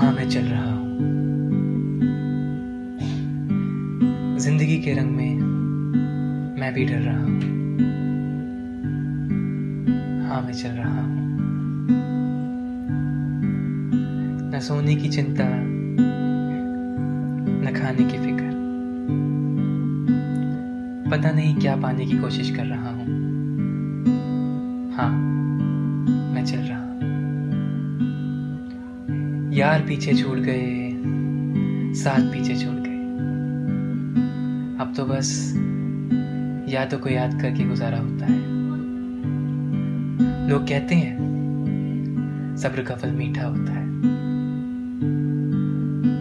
मैं चल रहा हूँ? ज़िंदगी के रंग में मैं भी डर रहा हूँ। हाँ मैं चल रहा हूँ। न सोने की चिंता, न खाने की फ़िक्र। पता नहीं क्या पाने की कोशिश कर रहा हूँ। हाँ। यार पीछे छूट गए, साथ पीछे छूट गए। अब तो बस यादों को याद करके गुजारा होता है। लोग कहते हैं, सब्र का फल मीठा होता है।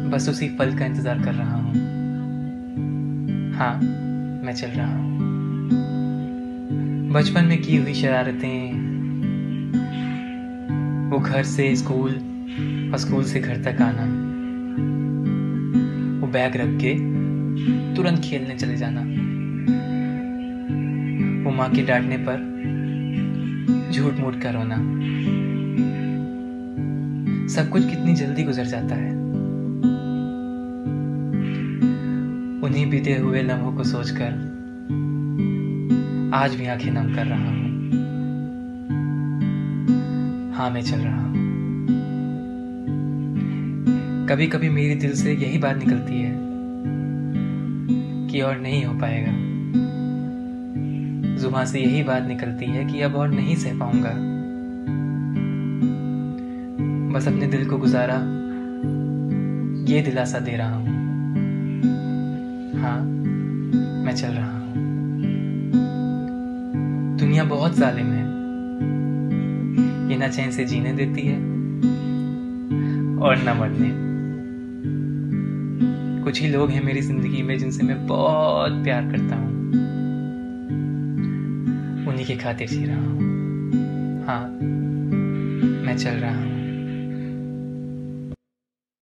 बस उसी फल का इंतज़ार कर रहा हूँ। हाँ मैं चल रहा हूँ। बचपन में की हुई शरारतें, वो घर से स्कूल और स्कूल से घर तक आना। वो बैग रख के तुरंत खेलने चले जाना। वो माँ के डांटने पर झूठ मूठ कर रोना। सब कुछ कितनी जल्दी गुजर जाता है। उन्हीं बीते हुए लम्हों को सोचकर आज भी आँखें नम कर रहा हूँ। हाँ मैं चल रहा हूँ। कभी कभी मेरे दिल से यही बात निकलती है कि और नहीं हो पाएगा। ज़ुबान से यही बात निकलती है कि अब और नहीं सह पाऊँगा। बस अपने दिल को गुजारा, ये दिलासा दे रहा हूँ। हाँ मैं चल रहा हूँ। दुनिया बहुत जालिम है। ये ना चैन से जीने देती है और ना मरने। कुछ ही लोग हैं मेरी ज़िंदगी में जिनसे मैं बहुत प्यार करता हूँ। उन्हीं की खातिर जी रहा हूँ। हाँ मैं चल रहा हूँ।